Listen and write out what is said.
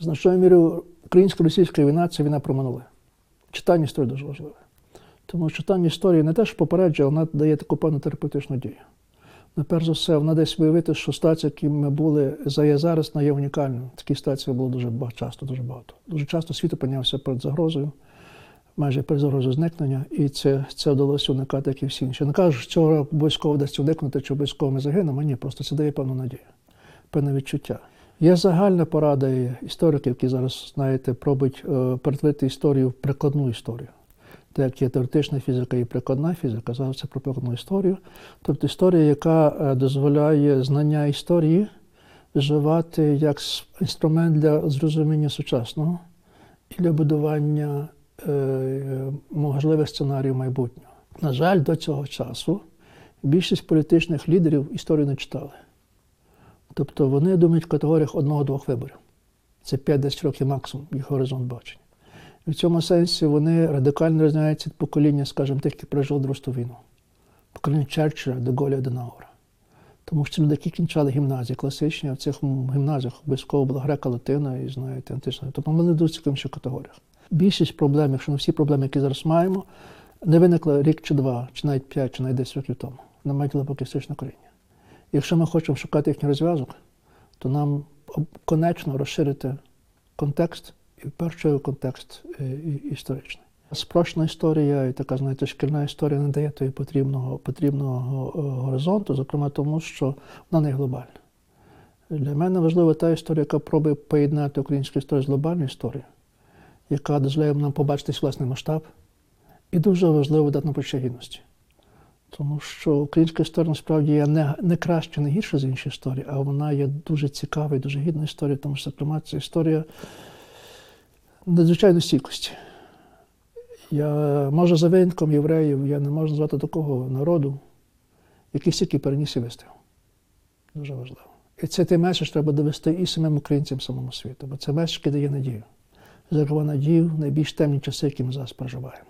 Значною мірою українсько-російська війна це війна про минуле. Читання історії дуже важливе. Тому читання історії не те, що попереджує, вона дає таку певну терапевтичну дію. Ну, перш за все, вона десь виявити, що ситуація, які ми були за є зараз, вона є унікальною. Такі ситуації було дуже багато, часто, дуже багато. Дуже часто світ опинявся перед загрозою, майже перед загрозою зникнення, і це, це вдалося уникати, як і всі інші. Не кажу, що цього обов'язково вдасться уникнути, чи обов'язково ми загинемо. Ні, просто це дає певну надію, певне відчуття. Є загальна порада істориків, які зараз, знаєте, пробують е, перетворити історію в прикладну історію. Так є теоретична фізика і прикладна фізика, зараз це про прикладну історію. Тобто історія, яка е, дозволяє знання історії вживати як інструмент для зрозуміння сучасного і для будування е, можливих сценаріїв майбутнього. На жаль, до цього часу більшість політичних лідерів історію не читали. Тобто вони думають в категоріях одного-двох виборів. Це 5-10 років максимум їх горизонт бачення. І в цьому сенсі вони радикально різняються від покоління, скажімо, тих, які пережили Другу війну. Покоління Черчилля, Деголя, Денаура. Тому що люди, які кінчали гімназії класичні, а в цих гімназіях обов'язково була грека латина і знаєте, антична. Тобто вони дуже цікаві ще категоріях. Більшість проблем, якщо не всі проблеми, які зараз маємо, не виникли рік чи два, чи навіть п'ять, чи навіть 10 років тому. Вони мають глибоке історичне коріння. Якщо ми хочемо шукати їхній розв'язок, то нам конечно розширити контекст, і в першу контекст е, історичний. Спрощена історія і така, знаєте, шкільна історія не дає тої потрібного, потрібного е, горизонту, зокрема тому, що вона не глобальна. Для мене важлива та історія, яка пробує поєднати українську історію з глобальною історією, яка дозволяє нам побачити власний масштаб, і дуже важливо дати нам почуття гідності. Тому що українська історія насправді є не, не краще, не гірше з іншої історії, а вона є дуже цікава і дуже гідна історія, тому що, зокрема, це історія надзвичайної стійкості. Я, може, за винятком євреїв, я не можу назвати такого народу, який стільки переніс і вистояв. Дуже важливо. І це той меседж треба довести і самим українцям, самому світу, бо це меседж, який дає надію. Зокрема, надію в найбільш темні часи, які ми зараз проживаємо.